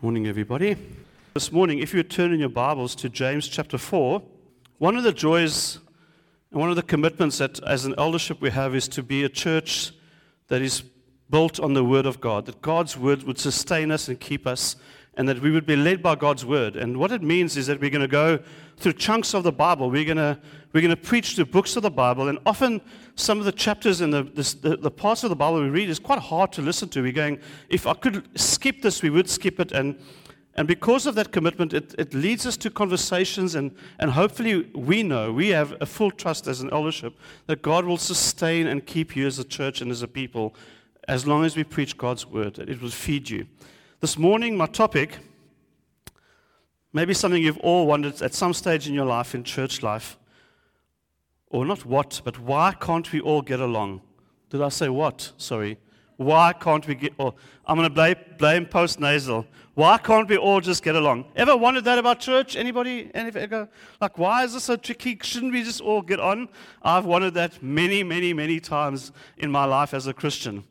Morning, everybody. This morning, if you turn in your Bibles to James chapter 4, one of the joys and one of the commitments that as an eldership we have is to be a church that is built on the Word of God, that God's Word would sustain us and keep us, and that we would be led by God's Word. And what it means is that we're going to go through chunks of the Bible. We're going to, we're going to preach through books of the Bible, and often some of the chapters and the, the, the parts of the Bible we read is quite hard to listen to. We're going, if I could skip this, we would skip it. And and because of that commitment, it, it leads us to conversations, and, and hopefully, we know, we have a full trust as an eldership that God will sustain and keep you as a church and as a people as long as we preach God's word, it will feed you. This morning, my topic, maybe something you've all wondered at some stage in your life, in church life, or not what, but why can't we all get along? Did I say what? Sorry. Why can't we get, oh, I'm going to blame, blame post nasal. Why can't we all just get along? Ever wondered that about church? Anybody? Anybody like, why is this so tricky? Shouldn't we just all get on? I've wondered that many, many, many times in my life as a Christian.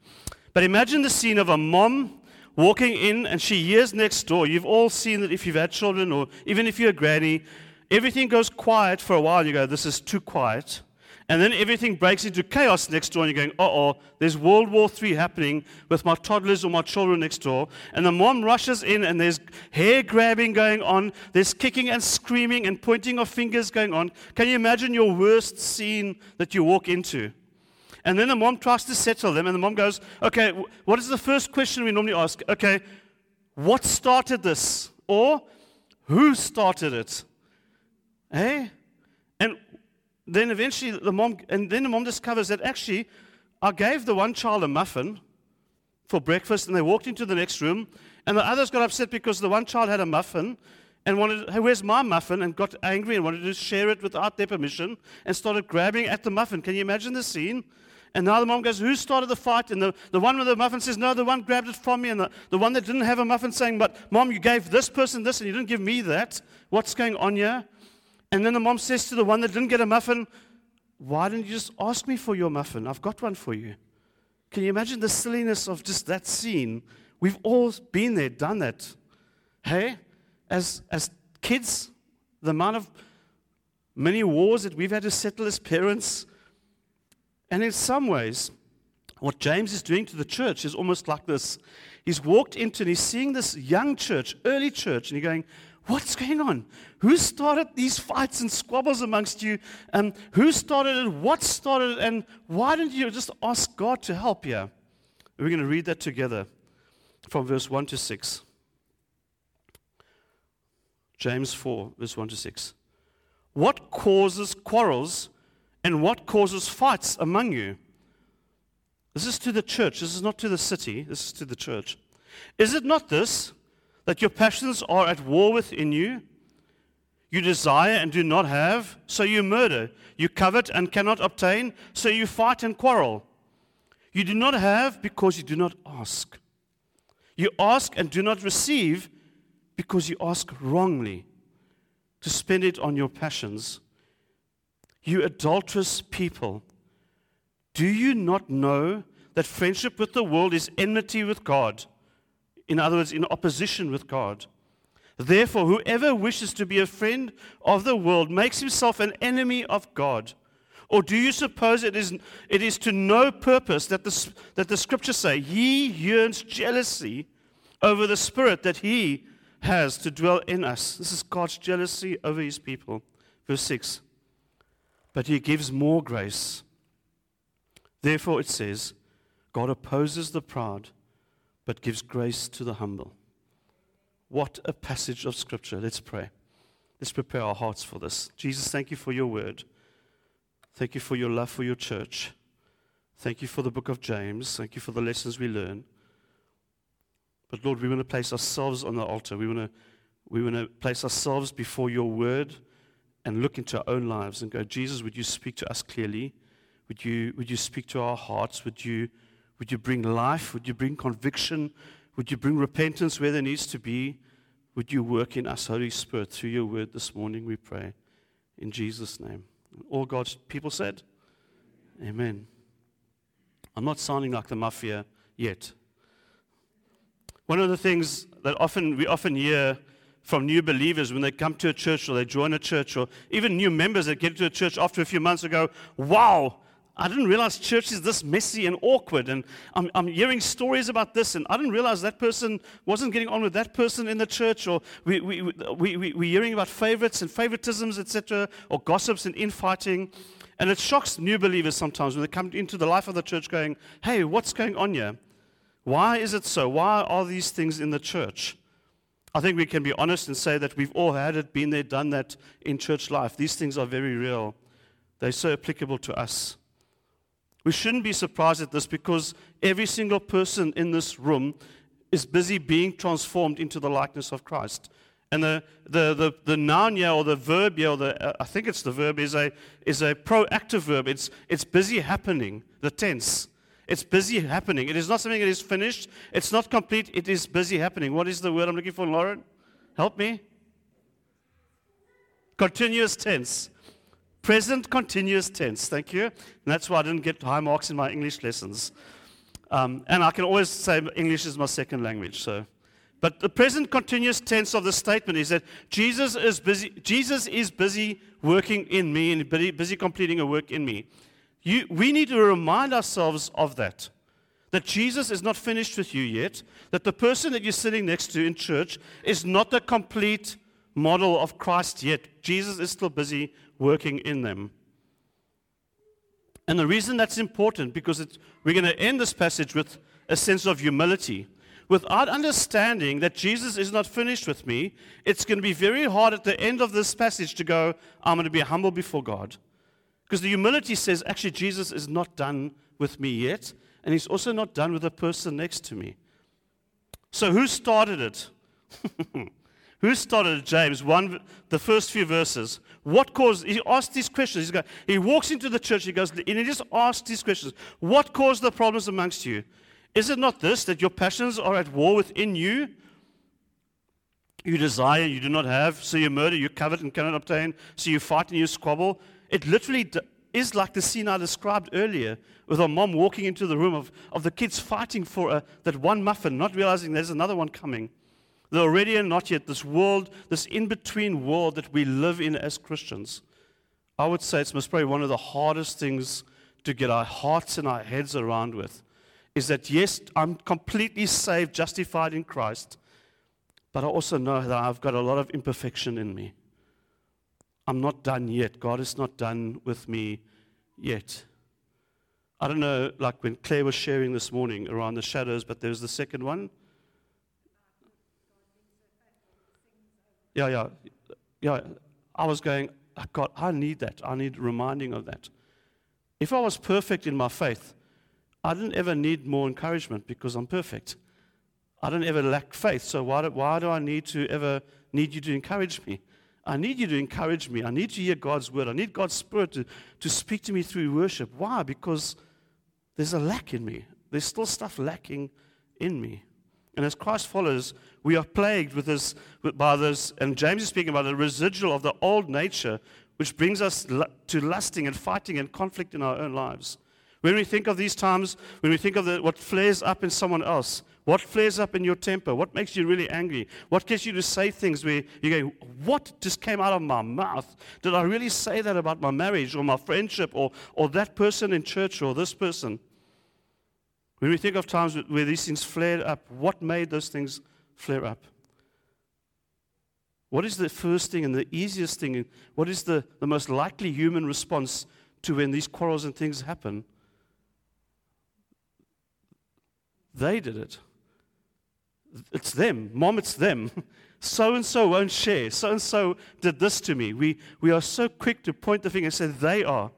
But imagine the scene of a mom walking in and she hears next door. You've all seen that if you've had children or even if you're a granny, everything goes quiet for a while. You go, this is too quiet. And then everything breaks into chaos next door, and you're going, uh oh, there's World War III happening with my toddlers or my children next door. And the mom rushes in, and there's hair grabbing going on, there's kicking and screaming and pointing of fingers going on. Can you imagine your worst scene that you walk into? And then the mom tries to settle them, and the mom goes, Okay, what is the first question we normally ask? Okay, what started this? Or who started it? Eh? And then eventually the mom, and then the mom discovers that actually I gave the one child a muffin for breakfast, and they walked into the next room, and the others got upset because the one child had a muffin and wanted, hey, where's my muffin? And got angry and wanted to share it without their permission and started grabbing at the muffin. Can you imagine the scene? And the mom goes, Who started the fight? And the, the one with the muffin says, No, the one grabbed it from me. And the, the one that didn't have a muffin saying, But mom, you gave this person this and you didn't give me that. What's going on here? And then the mom says to the one that didn't get a muffin, Why didn't you just ask me for your muffin? I've got one for you. Can you imagine the silliness of just that scene? We've all been there, done that. Hey, as, as kids, the amount of many wars that we've had to settle as parents. And in some ways, what James is doing to the church is almost like this. He's walked into and he's seeing this young church, early church, and he's going, What's going on? Who started these fights and squabbles amongst you? Um, who started it? What started it? And why didn't you just ask God to help you? We're going to read that together from verse 1 to 6. James 4, verse 1 to 6. What causes quarrels and what causes fights among you? This is to the church. This is not to the city. This is to the church. Is it not this? that your passions are at war within you. You desire and do not have, so you murder. You covet and cannot obtain, so you fight and quarrel. You do not have because you do not ask. You ask and do not receive because you ask wrongly to spend it on your passions. You adulterous people, do you not know that friendship with the world is enmity with God? in other words, in opposition with God. Therefore, whoever wishes to be a friend of the world makes himself an enemy of God. Or do you suppose it is, it is to no purpose that the, that the scriptures say, He yearns jealousy over the Spirit that He has to dwell in us? This is God's jealousy over His people. Verse 6. But He gives more grace. Therefore, it says, God opposes the proud but gives grace to the humble. What a passage of Scripture. Let's pray. Let's prepare our hearts for this. Jesus, thank you for your word. Thank you for your love for your church. Thank you for the book of James. Thank you for the lessons we learn. But Lord, we want to place ourselves on the altar. We want to, we want to place ourselves before your word and look into our own lives and go, Jesus, would you speak to us clearly? Would you, would you speak to our hearts? Would you would you bring life? Would you bring conviction? Would you bring repentance where there needs to be? Would you work in us, Holy Spirit, through your word this morning, we pray. In Jesus' name. All God's people said, Amen. I'm not sounding like the mafia yet. One of the things that that often we often hear from new believers when they come to a church or they join a church or even new members that get to a church after a few months and go, wow, I didn't realize church is this messy and awkward. And I'm, I'm, hearing stories about this, and I didn't realize that person wasn't getting on with that person in the church. Or we, we, we, we, we're hearing about favorites and favoritisms, etc., or gossips and infighting. And it shocks new believers sometimes when they come into the life of the church going, hey, what's going on here? Why is it so? Why are these things in the church? I think we can be honest and say that we've all had it, been there, done that in church life. These things are very real, they're so applicable to us. We shouldn't be surprised at this because every single person in this room is busy being transformed into the likeness of Christ. And the, the, the, the noun here, or the verb here, or the, uh, I think it's the verb, is a, is a proactive verb. It's, it's busy happening, the tense. It's busy happening. It is not something that is finished. It's not complete. It is busy happening. What is the word I'm looking for, Lauren? Help me. Continuous tense. Present continuous tense. Thank you. And that's why I didn't get high marks in my English lessons. Um, and I can always say English is my second language. So, but the present continuous tense of the statement is that Jesus is busy. Jesus is busy working in me and busy, busy completing a work in me. You, we need to remind ourselves of that. That Jesus is not finished with you yet. That the person that you're sitting next to in church is not the complete model of Christ yet. Jesus is still busy working in them. And the reason that's important, because we're going to end this passage with a sense of humility. Without understanding that Jesus is not finished with me, it's going to be very hard at the end of this passage to go, I'm going to be humble before God. Because the humility says, actually, Jesus is not done with me yet, and he's also not done with the person next to me. So, who started it? who started it? James 1, the first few verses. What caused, he asked these questions. Going, he walks into the church, he goes, and he just asks these questions. What caused the problems amongst you? Is it not this, that your passions are at war within you? You desire, you do not have, so you murder, you covet and cannot obtain, so you fight and you squabble. It literally is like the scene I described earlier with a mom walking into the room of, of the kids fighting for a, that one muffin, not realizing there's another one coming. The already and not yet, this world, this in between world that we live in as Christians. I would say it's most probably one of the hardest things to get our hearts and our heads around with is that yes, I'm completely saved, justified in Christ, but I also know that I've got a lot of imperfection in me. I'm not done yet. God is not done with me yet. I don't know, like when Claire was sharing this morning around the shadows, but there's the second one. Yeah, yeah. Yeah. I was going, oh God, I need that. I need reminding of that. If I was perfect in my faith, I didn't ever need more encouragement because I'm perfect. I don't ever lack faith. So why do, why do I need to ever need you to encourage me? I need you to encourage me. I need to hear God's word. I need God's spirit to, to speak to me through worship. Why? Because there's a lack in me. There's still stuff lacking in me. And as Christ follows, we are plagued with this, by this, and James is speaking about the residual of the old nature, which brings us to lusting and fighting and conflict in our own lives. When we think of these times, when we think of the, what flares up in someone else, what flares up in your temper? What makes you really angry? What gets you to say things where you go, What just came out of my mouth? Did I really say that about my marriage or my friendship or, or that person in church or this person? When we think of times where these things flared up, what made those things flare up? What is the first thing and the easiest thing? What is the, the most likely human response to when these quarrels and things happen? They did it. It's them. Mom, it's them. So and so won't share. So and so did this to me. We, we are so quick to point the finger and say, they are.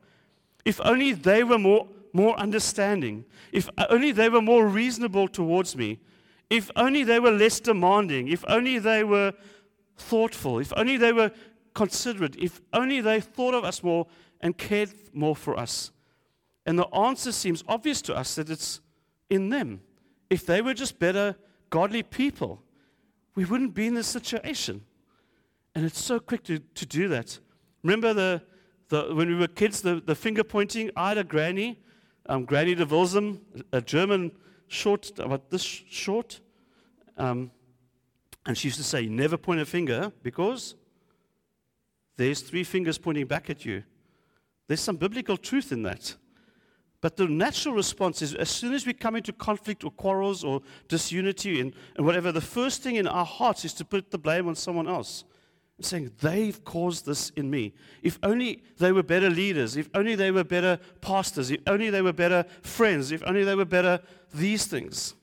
If only they were more, more understanding. If only they were more reasonable towards me. If only they were less demanding. If only they were thoughtful. If only they were considerate. If only they thought of us more and cared more for us. And the answer seems obvious to us that it's in them. If they were just better godly people, we wouldn't be in this situation. And it's so quick to, to do that. Remember the, the, when we were kids, the, the finger pointing? I had a granny, um, Granny de Wilsum, a German short, about this short. Um, And she used to say, Never point a finger because there's three fingers pointing back at you. There's some biblical truth in that. But the natural response is as soon as we come into conflict or quarrels or disunity and, and whatever, the first thing in our hearts is to put the blame on someone else. Saying, they've caused this in me. If only they were better leaders, if only they were better pastors, if only they were better friends, if only they were better these things.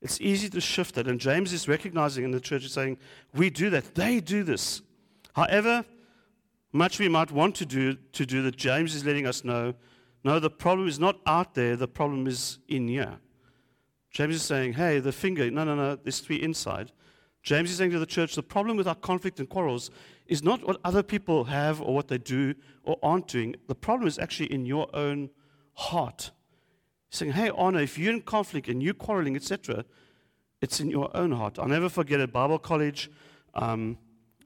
It's easy to shift that. And James is recognizing in the church is saying, we do that. They do this. However much we might want to do to do that, James is letting us know no, the problem is not out there, the problem is in here. James is saying, hey, the finger, no, no, no, This there's three inside. James is saying to the church, the problem with our conflict and quarrels is not what other people have or what they do or aren't doing. The problem is actually in your own heart. He's saying, hey, honor, if you're in conflict and you're quarreling, etc., it's in your own heart. I'll never forget at Bible college, um,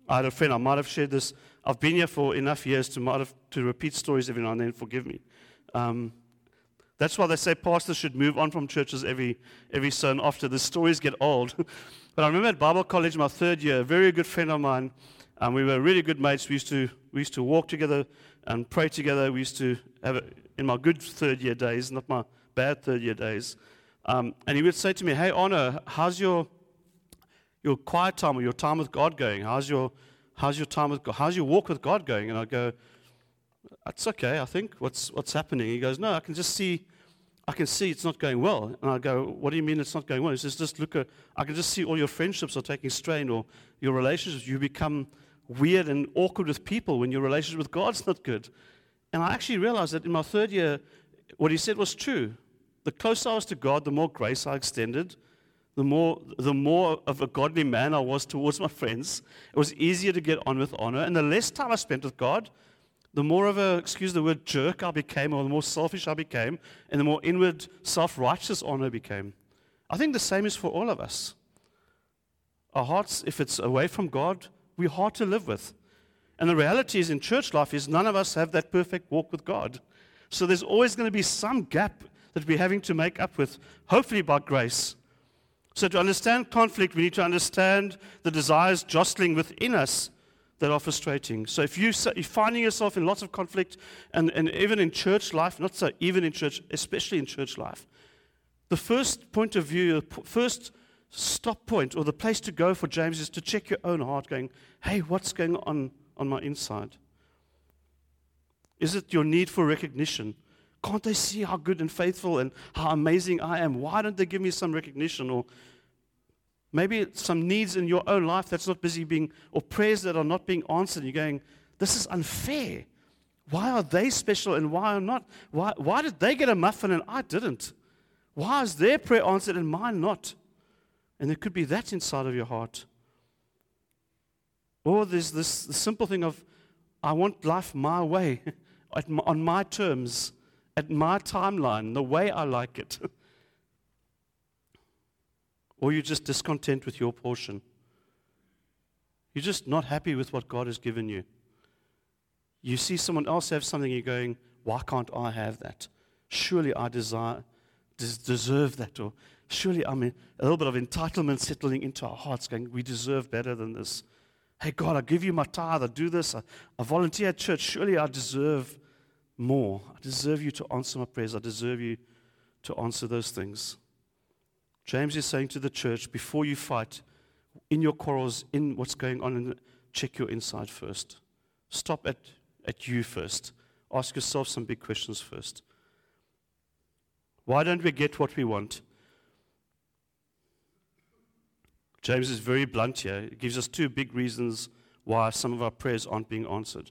I had a friend, I might have shared this. I've been here for enough years to, have, to repeat stories every now and then, forgive me. Um, that's why they say pastors should move on from churches every, every so and after. The stories get old. but I remember at Bible college, my third year, a very good friend of mine, and um, we were really good mates. We used to, we used to walk together and pray together. We used to have it in my good third year days, not my bad third year days. Um, and he would say to me, Hey, Honor, how's your, your quiet time or your time with God going? How's your, how's your time with God? How's your walk with God going? And I'd go, that's okay, I think. What's, what's happening? He goes, No, I can just see, I can see it's not going well. And I go, What do you mean it's not going well? He says, Just look at, I can just see all your friendships are taking strain or your relationships. You become weird and awkward with people when your relationship with God's not good. And I actually realized that in my third year, what he said was true. The closer I was to God, the more grace I extended, the more, the more of a godly man I was towards my friends. It was easier to get on with honor. And the less time I spent with God, the more of a, excuse the word, jerk I became, or the more selfish I became, and the more inward, self righteous honor became. I think the same is for all of us. Our hearts, if it's away from God, we're hard to live with. And the reality is in church life is none of us have that perfect walk with God. So there's always going to be some gap that we're having to make up with, hopefully by grace. So to understand conflict, we need to understand the desires jostling within us that are frustrating. So if you, are finding yourself in lots of conflict, and, and even in church life, not so even in church, especially in church life, the first point of view, first stop point, or the place to go for James is to check your own heart, going, hey, what's going on on my inside? Is it your need for recognition? Can't they see how good and faithful and how amazing I am? Why don't they give me some recognition? Or Maybe some needs in your own life that's not busy being, or prayers that are not being answered. You're going, this is unfair. Why are they special and why are not? Why, why did they get a muffin and I didn't? Why is their prayer answered and mine not? And there could be that inside of your heart. Or there's this simple thing of, I want life my way, on my terms, at my timeline, the way I like it. Or you're just discontent with your portion. You're just not happy with what God has given you. You see someone else have something, you're going, why can't I have that? Surely I desire, des- deserve that. Or surely I'm a little bit of entitlement settling into our hearts, going, we deserve better than this. Hey, God, I give you my tithe, I do this, I, I volunteer at church. Surely I deserve more. I deserve you to answer my prayers. I deserve you to answer those things. James is saying to the church before you fight, in your quarrels, in what's going on, check your inside first. Stop at, at you first. Ask yourself some big questions first. Why don't we get what we want? James is very blunt here. He gives us two big reasons why some of our prayers aren't being answered.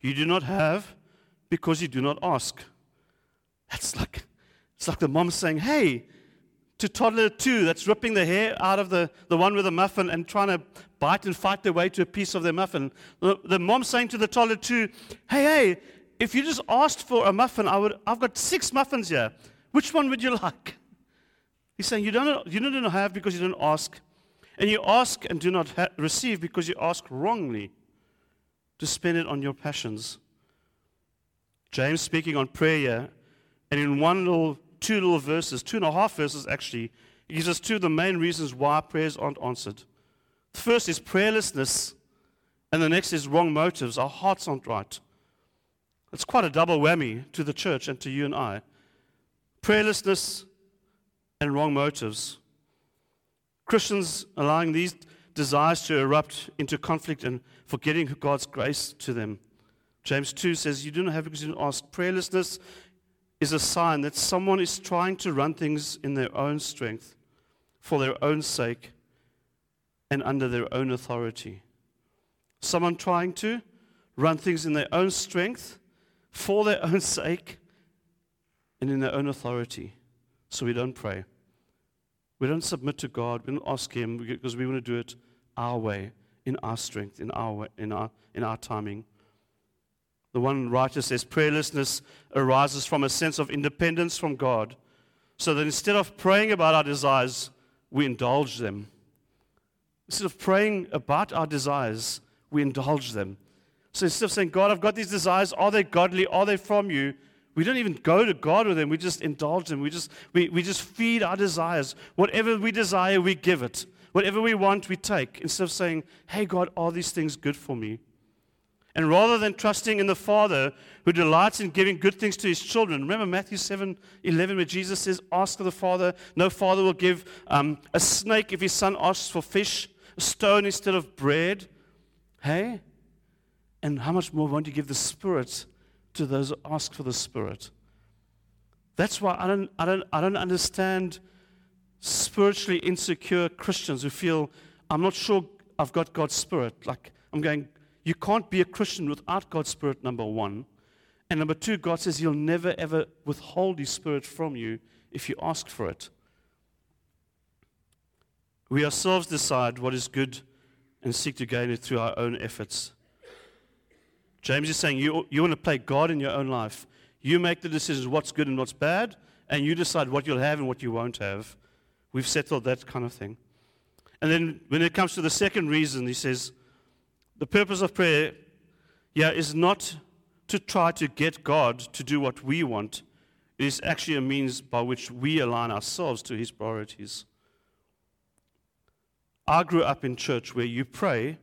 You do not have because you do not ask. That's like, it's like the mom saying, Hey, to toddler two that's ripping the hair out of the, the one with the muffin and trying to bite and fight their way to a piece of their muffin. The, the mom saying to the toddler two, hey, hey, if you just asked for a muffin, I would, I've got six muffins here. Which one would you like? He's saying you don't, you don't have because you don't ask. And you ask and do not ha- receive because you ask wrongly to spend it on your passions. James speaking on prayer, and in one little two little verses, two and a half verses actually, he gives us two of the main reasons why prayers aren't answered. The first is prayerlessness, and the next is wrong motives. Our hearts aren't right. It's quite a double whammy to the church and to you and I. Prayerlessness and wrong motives. Christians allowing these desires to erupt into conflict and forgetting God's grace to them. James 2 says, You do not have because you don't ask. Prayerlessness is a sign that someone is trying to run things in their own strength, for their own sake, and under their own authority. Someone trying to run things in their own strength, for their own sake, and in their own authority. So we don't pray. We don't submit to God. We don't ask Him because we want to do it our way, in our strength, in our, way, in our, in our timing. The one writer says prayerlessness arises from a sense of independence from God, so that instead of praying about our desires, we indulge them. Instead of praying about our desires, we indulge them. So instead of saying, God, I've got these desires, are they godly? Are they from you? We don't even go to God with them. We just indulge them. We just, we, we just feed our desires. Whatever we desire, we give it. Whatever we want, we take. Instead of saying, Hey, God, are these things good for me? And rather than trusting in the Father who delights in giving good things to his children, remember Matthew 7 11, where Jesus says, Ask of the Father. No father will give um, a snake if his son asks for fish, a stone instead of bread. Hey? And how much more won't you give the Spirit to those who ask for the Spirit? That's why I don't, I don't, I don't understand spiritually insecure Christians who feel, I'm not sure I've got God's Spirit. Like, I'm going, you can't be a Christian without God's Spirit, number one. And number two, God says He'll never, ever withhold His Spirit from you if you ask for it. We ourselves decide what is good and seek to gain it through our own efforts. James is saying you, you want to play God in your own life. You make the decisions what's good and what's bad, and you decide what you'll have and what you won't have. We've settled that kind of thing. And then when it comes to the second reason, he says, the purpose of prayer, yeah, is not to try to get God to do what we want. It is actually a means by which we align ourselves to His priorities. I grew up in church where you pray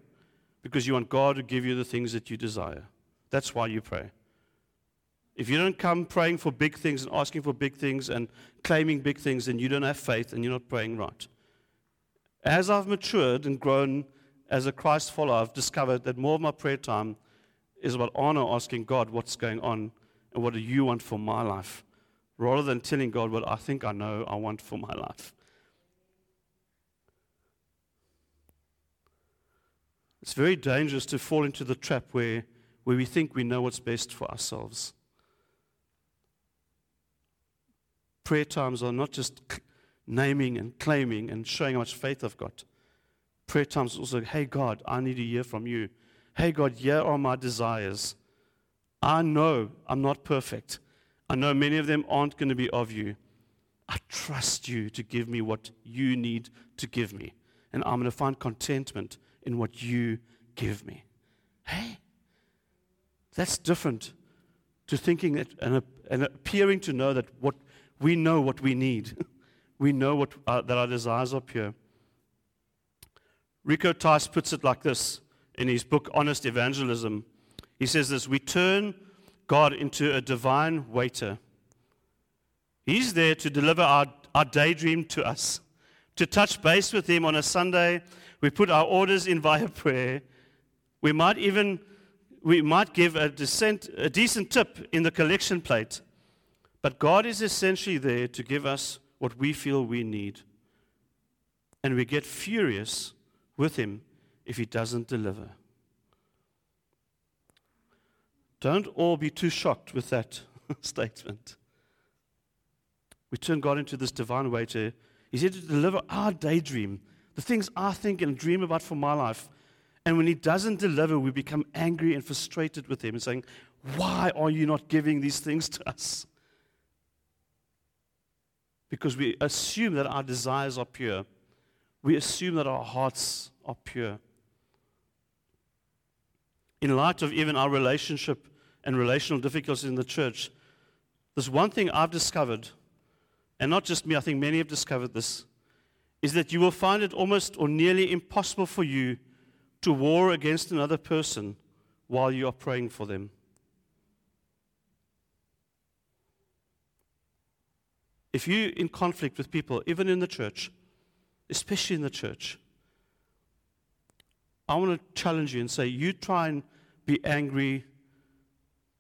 because you want God to give you the things that you desire. That's why you pray. If you don't come praying for big things and asking for big things and claiming big things, then you don't have faith and you're not praying right. As I've matured and grown as a Christ follower, I've discovered that more of my prayer time is about honor asking God what's going on and what do you want for my life, rather than telling God what I think I know I want for my life. It's very dangerous to fall into the trap where, where we think we know what's best for ourselves. Prayer times are not just naming and claiming and showing how much faith I've got prayer times also, hey, God, I need to hear from you. Hey, God, here are my desires. I know I'm not perfect. I know many of them aren't going to be of you. I trust you to give me what you need to give me. And I'm going to find contentment in what you give me. Hey, that's different to thinking that and, and appearing to know that what we know what we need. we know what, uh, that our desires are pure. Rico Tice puts it like this in his book, Honest Evangelism. He says this We turn God into a divine waiter. He's there to deliver our, our daydream to us, to touch base with Him on a Sunday. We put our orders in via prayer. We might even we might give a, decent, a decent tip in the collection plate. But God is essentially there to give us what we feel we need. And we get furious with him if he doesn't deliver. Don't all be too shocked with that statement. We turn God into this divine waiter. He's here to deliver our daydream, the things I think and dream about for my life. And when he doesn't deliver, we become angry and frustrated with him and saying, Why are you not giving these things to us? Because we assume that our desires are pure. We assume that our hearts are pure. In light of even our relationship and relational difficulties in the church, there's one thing I've discovered, and not just me, I think many have discovered this, is that you will find it almost or nearly impossible for you to war against another person while you are praying for them. If you're in conflict with people, even in the church, especially in the church, I want to challenge you and say, you try and be angry,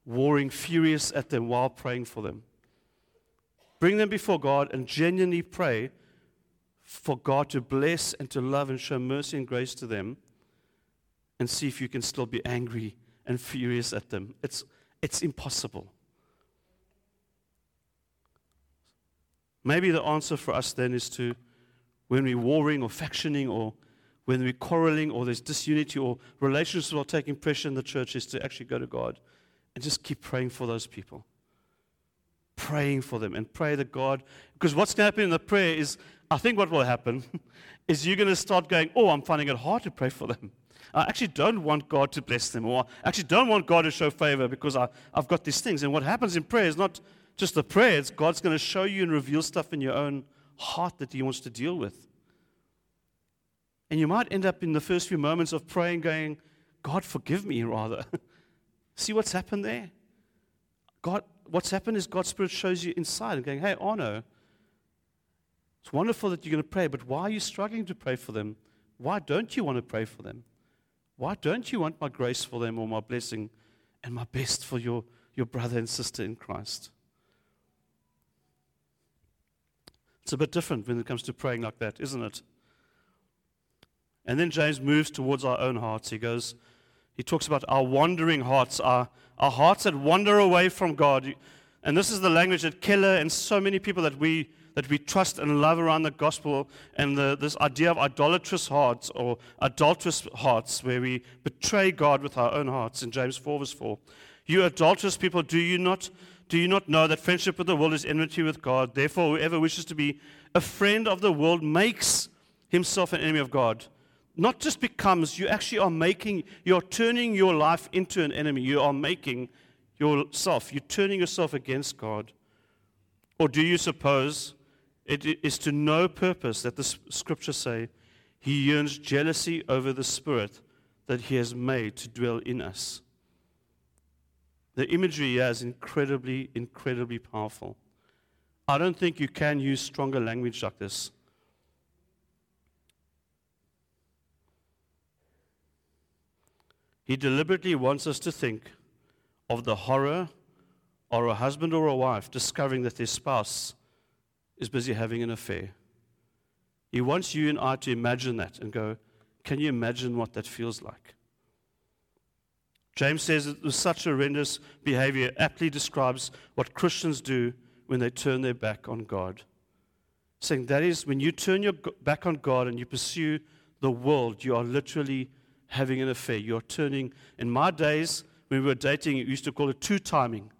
warring, furious at them while praying for them. Bring them before God and genuinely pray for God to bless and to love and show mercy and grace to them and see if you can still be angry and furious at them. It's, it's impossible. Maybe the answer for us then is to, when we're warring or factioning or when we're quarreling or there's disunity or relationships are taking pressure in the church, is to actually go to God and just keep praying for those people. Praying for them and pray that God, because what's going to happen in the prayer is I think what will happen is you're going to start going, Oh, I'm finding it hard to pray for them. I actually don't want God to bless them, or I actually don't want God to show favor because I, I've got these things. And what happens in prayer is not just the prayer, it's God's going to show you and reveal stuff in your own heart that He wants to deal with. And you might end up in the first few moments of praying going, God, forgive me, rather. See what's happened there? God, what's happened is God's Spirit shows you inside and going, hey, oh no, it's wonderful that you're going to pray, but why are you struggling to pray for them? Why don't you want to pray for them? Why don't you want my grace for them or my blessing and my best for your, your brother and sister in Christ? It's a bit different when it comes to praying like that, isn't it? And then James moves towards our own hearts. He goes, he talks about our wandering hearts, our, our hearts that wander away from God. And this is the language that Keller and so many people that we that we trust and love around the gospel and the, this idea of idolatrous hearts or adulterous hearts where we betray God with our own hearts in James 4 verse 4. You adulterous people, do you not do you not know that friendship with the world is enmity with God? Therefore, whoever wishes to be a friend of the world makes himself an enemy of God. Not just becomes, you actually are making, you're turning your life into an enemy. You are making yourself, you're turning yourself against God. Or do you suppose it is to no purpose that the scriptures say he yearns jealousy over the spirit that he has made to dwell in us. The imagery here is incredibly, incredibly powerful. I don't think you can use stronger language like this. He deliberately wants us to think of the horror or a husband or a wife discovering that their spouse is busy having an affair. He wants you and I to imagine that and go, can you imagine what that feels like? James says that such horrendous behavior aptly describes what Christians do when they turn their back on God. Saying that is, when you turn your back on God and you pursue the world, you are literally having an affair. You're turning. In my days, when we were dating, we used to call it two timing.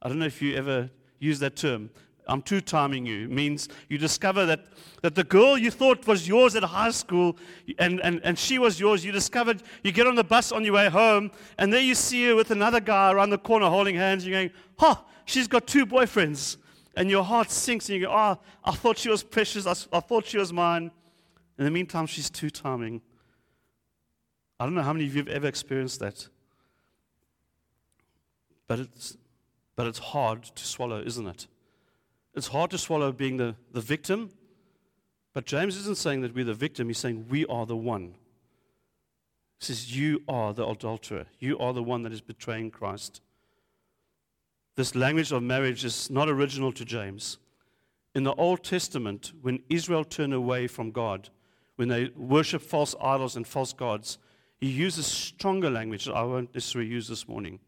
I don't know if you ever use that term. I'm two timing you. It means you discover that, that the girl you thought was yours at high school and, and, and she was yours, you discovered, you get on the bus on your way home, and there you see her with another guy around the corner holding hands. You're going, huh, she's got two boyfriends. And your heart sinks, and you go, oh, I thought she was precious. I, I thought she was mine. In the meantime, she's two timing. I don't know how many of you have ever experienced that. But it's, but it's hard to swallow, isn't it? It's hard to swallow being the, the victim, but James isn't saying that we're the victim, he's saying we are the one. He says, You are the adulterer. You are the one that is betraying Christ. This language of marriage is not original to James. In the Old Testament, when Israel turned away from God, when they worship false idols and false gods, he uses stronger language that I won't necessarily use this morning.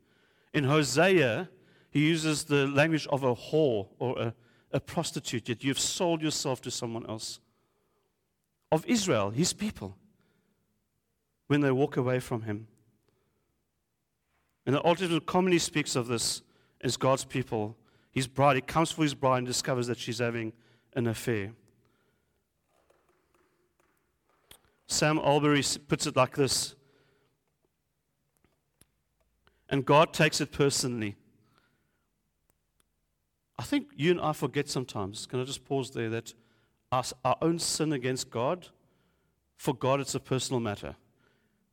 In Hosea, he uses the language of a whore or a, a prostitute, yet you've sold yourself to someone else. Of Israel, his people, when they walk away from him. And the Old Testament commonly speaks of this as God's people. His bride, he comes for his bride and discovers that she's having an affair. Sam Allberry puts it like this And God takes it personally. I think you and I forget sometimes, can I just pause there, that our, our own sin against God, for God it's a personal matter.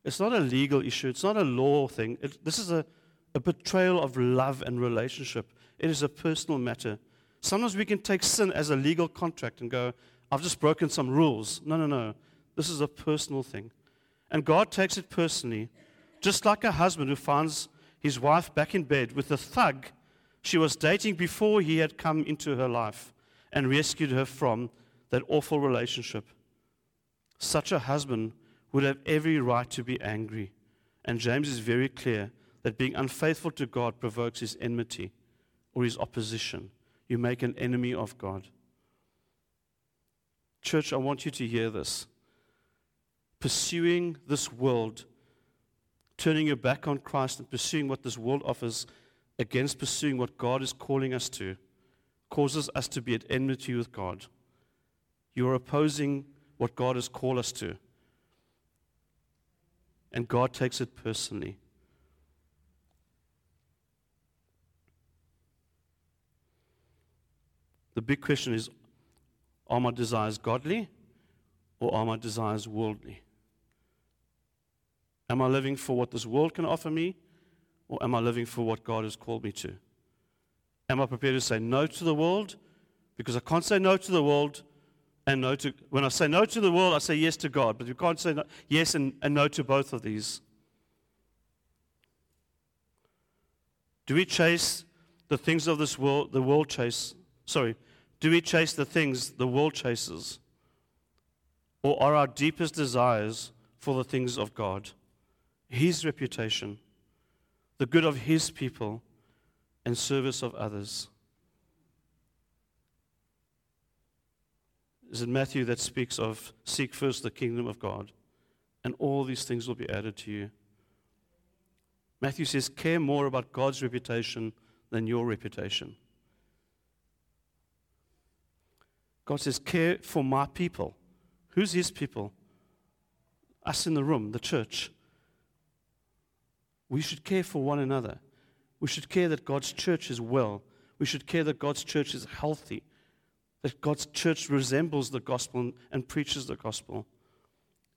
It's not a legal issue, it's not a law thing. It, this is a, a betrayal of love and relationship. It is a personal matter. Sometimes we can take sin as a legal contract and go, I've just broken some rules. No, no, no. This is a personal thing. And God takes it personally. Just like a husband who finds his wife back in bed with a thug she was dating before he had come into her life and rescued her from that awful relationship. Such a husband would have every right to be angry. And James is very clear that being unfaithful to God provokes his enmity or his opposition. You make an enemy of God. Church, I want you to hear this. Pursuing this world, turning your back on Christ and pursuing what this world offers against pursuing what God is calling us to, causes us to be at enmity with God. You are opposing what God has called us to. And God takes it personally. The big question is are my desires godly or are my desires worldly? Am I living for what this world can offer me or am I living for what God has called me to? Am I prepared to say no to the world? Because I can't say no to the world and no to, when I say no to the world, I say yes to God. But you can't say no, yes and, and no to both of these. Do we chase the things of this world, the world chase, sorry, do we chase the things the world chases? Or are our deepest desires for the things of God? His reputation, the good of his people, and service of others. Is it Matthew that speaks of seek first the kingdom of God, and all these things will be added to you? Matthew says, care more about God's reputation than your reputation. God says, care for my people. Who's his people? Us in the room, the church. We should care for one another. We should care that God's church is well. We should care that God's church is healthy, that God's church resembles the gospel and, preaches the gospel.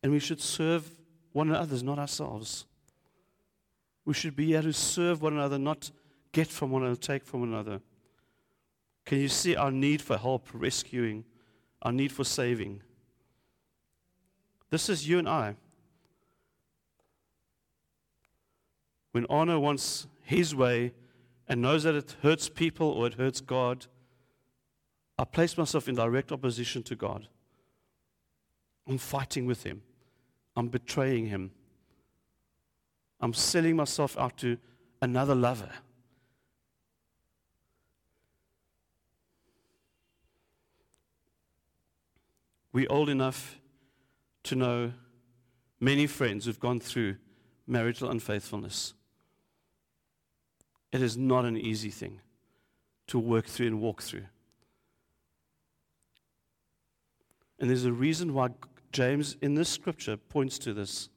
And we should serve one another, not ourselves. We should be able to serve one another, not get from one another, take from another. Can you see our need for help rescuing, our need for saving? This is you and I. When honor wants his way and knows that it hurts people or it hurts God, I place myself in direct opposition to God. I'm fighting with him. I'm betraying him. I'm selling myself out to another lover. We're old enough to know many friends who've gone through marital unfaithfulness. It is not an easy thing to work through and walk through. And there's a reason why James in this scripture points to this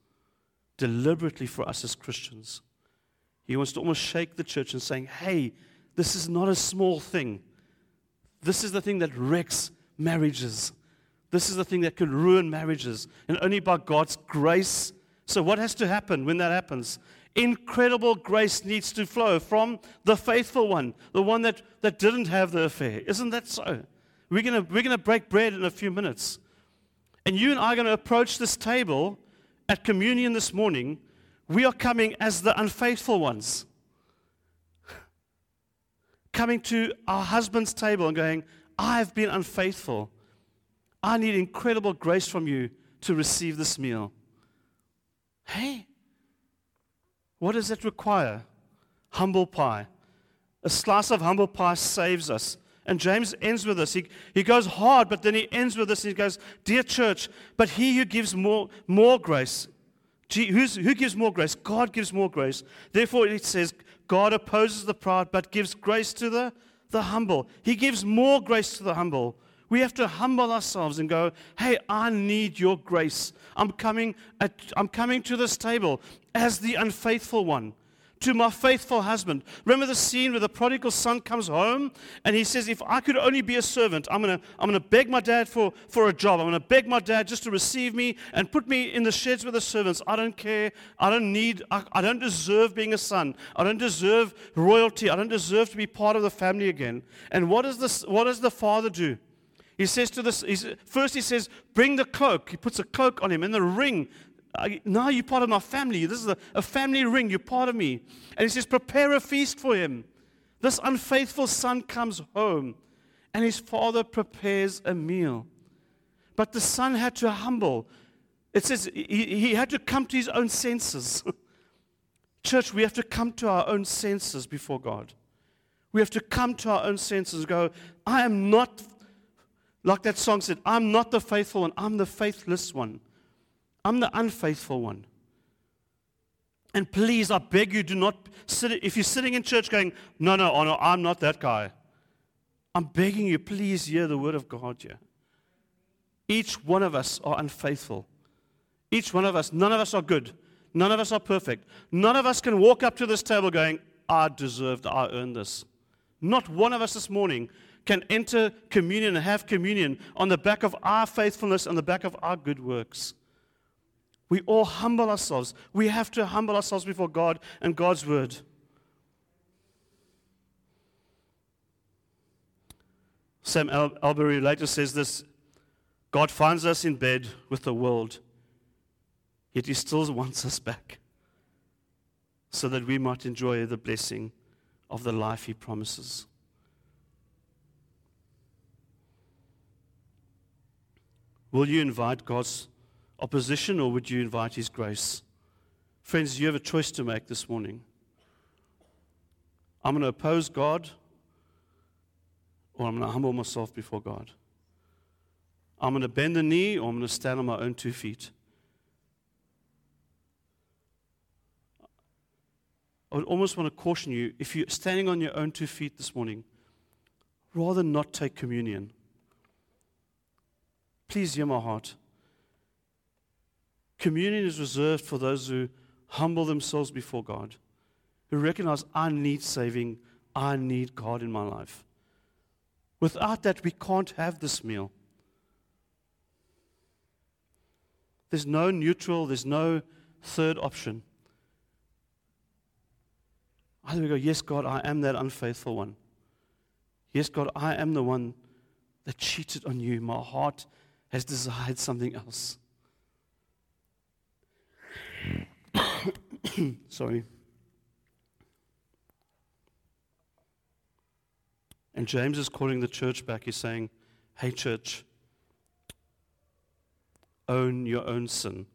deliberately for us as Christians. He wants to almost shake the church and saying, hey, this is not a small thing. This is the thing that wrecks marriages. This is the thing that can ruin marriages. And only by God's grace. So, what has to happen when that happens? Incredible grace needs to flow from the faithful one, the one that, that didn't have the affair. Isn't that so? We're going we're going to break bread in a few minutes. And you and I are going to approach this table at communion this morning. We are coming as the unfaithful ones. Coming to our husband's table and going, I've been unfaithful. I need incredible grace from you to receive this meal. Hey, what does it require? Humble pie. A slice of humble pie saves us. And James ends with this. He, he goes hard, but then he ends with this. He goes, Dear church, but he who gives more, more grace, who gives more grace? God gives more grace. Therefore, it says, God opposes the proud, but gives grace to the, the humble. He gives more grace to the humble. We have to humble ourselves and go, hey, I need your grace. I'm coming, at, I'm coming to this table as the unfaithful one to my faithful husband. Remember the scene where the prodigal son comes home and he says, If I could only be a servant, I'm going to I'm to beg my dad for, for a job. I'm going to beg my dad just to receive me and put me in the sheds with the servants. I don't care. I don't need, I, I don't deserve being a son. I don't deserve royalty. I don't deserve to be part of the family again. And what does, this, what does the father do? He says to this, first he says, Bring the cloak. He puts a cloak on him and the ring now you're part of my family. This is a, a family ring. You're part of me. And he says, Prepare a feast for him. This unfaithful son comes home, and his father prepares a meal. But the son had to humble. It says he, he had to come to his own senses. Church, we have to come to our own senses before God. We have to come to our own senses go, I am not, like that song said, I'm not the faithful one, I'm the faithless one. I'm the unfaithful one. And please, I beg you, do not sit. If you're sitting in church going, no, no, oh, no, I'm not that guy. I'm begging you, please hear the word of God here. Each one of us are unfaithful. Each one of us, none of us are good. None of us are perfect. None of us can walk up to this table going, I deserved, I earned this. Not one of us this morning can enter communion and have communion on the back of our faithfulness, on the back of our good works. We all humble ourselves. We have to humble ourselves before God and God's word. Sam Allberry later says this God finds us in bed with the world, yet He still wants us back so that we might enjoy the blessing of the life He promises. Will you invite God's opposition or would you invite His grace? Friends, you have a choice to make this morning. I'm going to oppose God or I'm going to humble myself before God. I'm going to bend the knee or I'm going to stand on my own two feet. I would almost want to caution you if you're standing on your own two feet this morning, rather not take communion. Please hear my heart. Communion is reserved for those who humble themselves before God, who recognize, I need saving, I need God in my life. Without that, we can't have this meal. There's no neutral, there's no third option. Either we go, Yes, God, I am that unfaithful one. Yes, God, I am the one that cheated on you. My heart has desired something else. Sorry. And James is calling the church back. He's saying, Hey, church, own your own sin,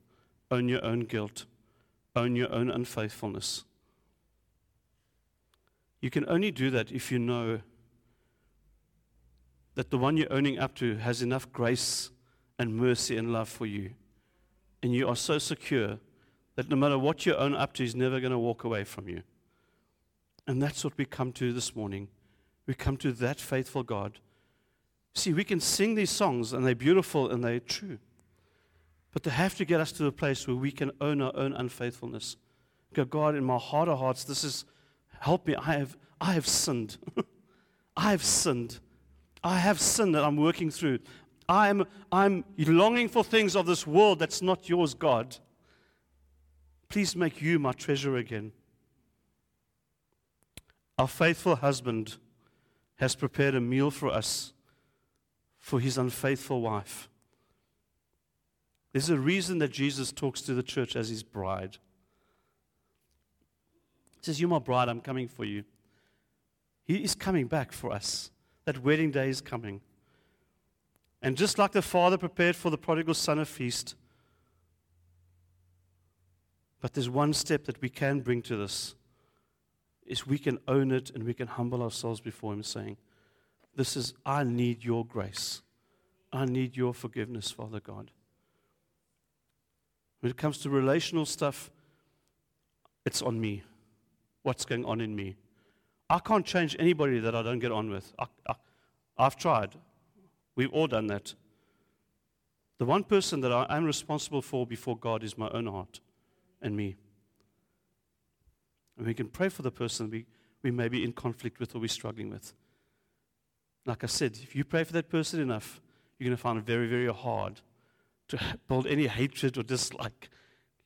own your own guilt, own your own unfaithfulness. You can only do that if you know that the one you're owning up to has enough grace and mercy and love for you. And you are so secure that no matter what you own up to, He's never going to walk away from you. And that's what we come to this morning. We come to that faithful God. See, we can sing these songs, and they're beautiful and they're true. But they have to get us to a place where we can own our own unfaithfulness. Go, God, in my heart of hearts, this is, help me. I have, I have sinned. I have sinned. I have sinned that I'm working through. I'm, I'm longing for things of this world that's not yours, God. Please make you my treasure again. Our faithful husband has prepared a meal for us for his unfaithful wife. There's a reason that Jesus talks to the church as his bride. He says, You're my bride, I'm coming for you. He is coming back for us. That wedding day is coming. And just like the father prepared for the prodigal son a feast, but there's one step that we can bring to this is we can own it and we can humble ourselves before him saying, This is, I need your grace. I need your forgiveness, Father God. When it comes to relational stuff, it's on me. What's going on in me? I can't change anybody that I don't get on with. I, I've tried. We've all done that. The one person that I am responsible for before God is my own heart and me. And we can pray for the person we, we may be in conflict with or we're struggling with. Like I said, if you pray for that person enough, you're going to find it very, very hard to build any hatred or dislike.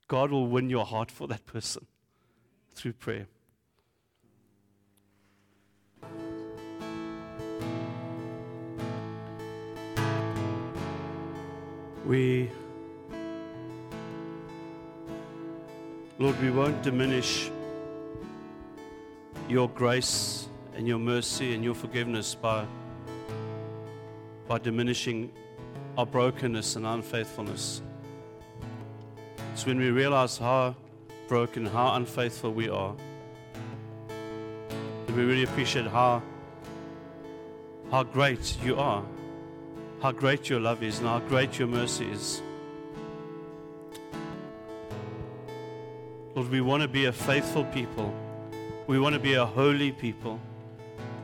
God will win your heart for that person through prayer. We, Lord, we won't diminish your grace and your mercy and your forgiveness by, by diminishing our brokenness and unfaithfulness. It's when we realize how broken, how unfaithful we are, that we really appreciate how, how great you are, how great your love is, and how great your mercy is. Lord, we want to be a faithful people. We want to be a holy people.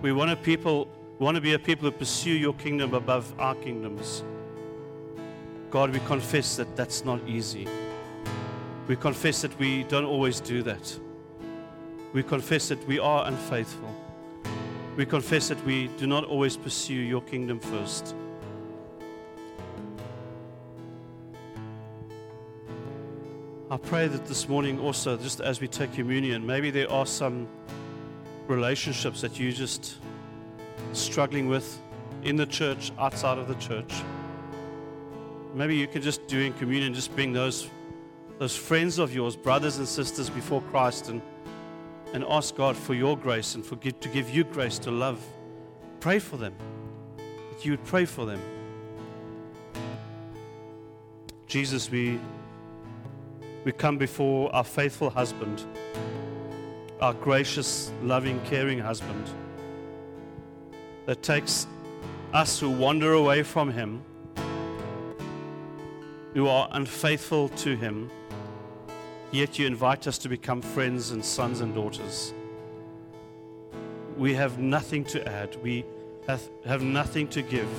We want to people want to be a people who pursue your kingdom above our kingdoms. God, we confess that that's not easy. We confess that we don't always do that. We confess that we are unfaithful. We confess that we do not always pursue your kingdom first. I pray that this morning also, just as we take communion, maybe there are some relationships that you're just struggling with in the church, outside of the church. Maybe you can just do in communion, just bring those, those friends of yours, brothers and sisters, before Christ and, and ask God for your grace and for, to give you grace to love. Pray for them, that you would pray for them. Jesus, we we come before our faithful husband, our gracious, loving, caring husband that takes us who wander away from him, who are unfaithful to him, yet you invite us to become friends and sons and daughters. We have nothing to add, we have, have nothing to give.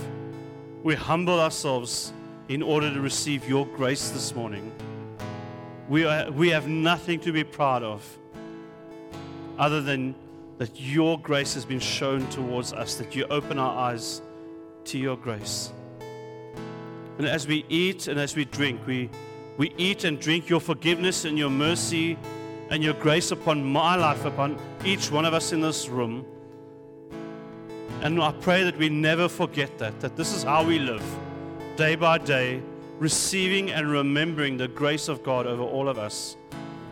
We humble ourselves in order to receive your grace this morning. We, are, we have nothing to be proud of other than that your grace has been shown towards us, that you open our eyes to your grace. And as we eat and as we drink, we, we eat and drink your forgiveness and your mercy and your grace upon my life, upon each one of us in this room. And I pray that we never forget that, that this is how we live, day by day receiving and remembering the grace of God over all of us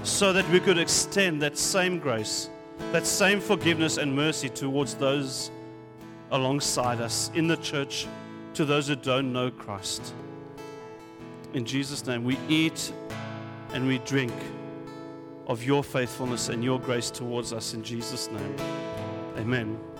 so that we could extend that same grace, that same forgiveness and mercy towards those alongside us in the church, to those who don't know Christ. In Jesus' name, we eat and we drink of your faithfulness and your grace towards us in Jesus' name. Amen.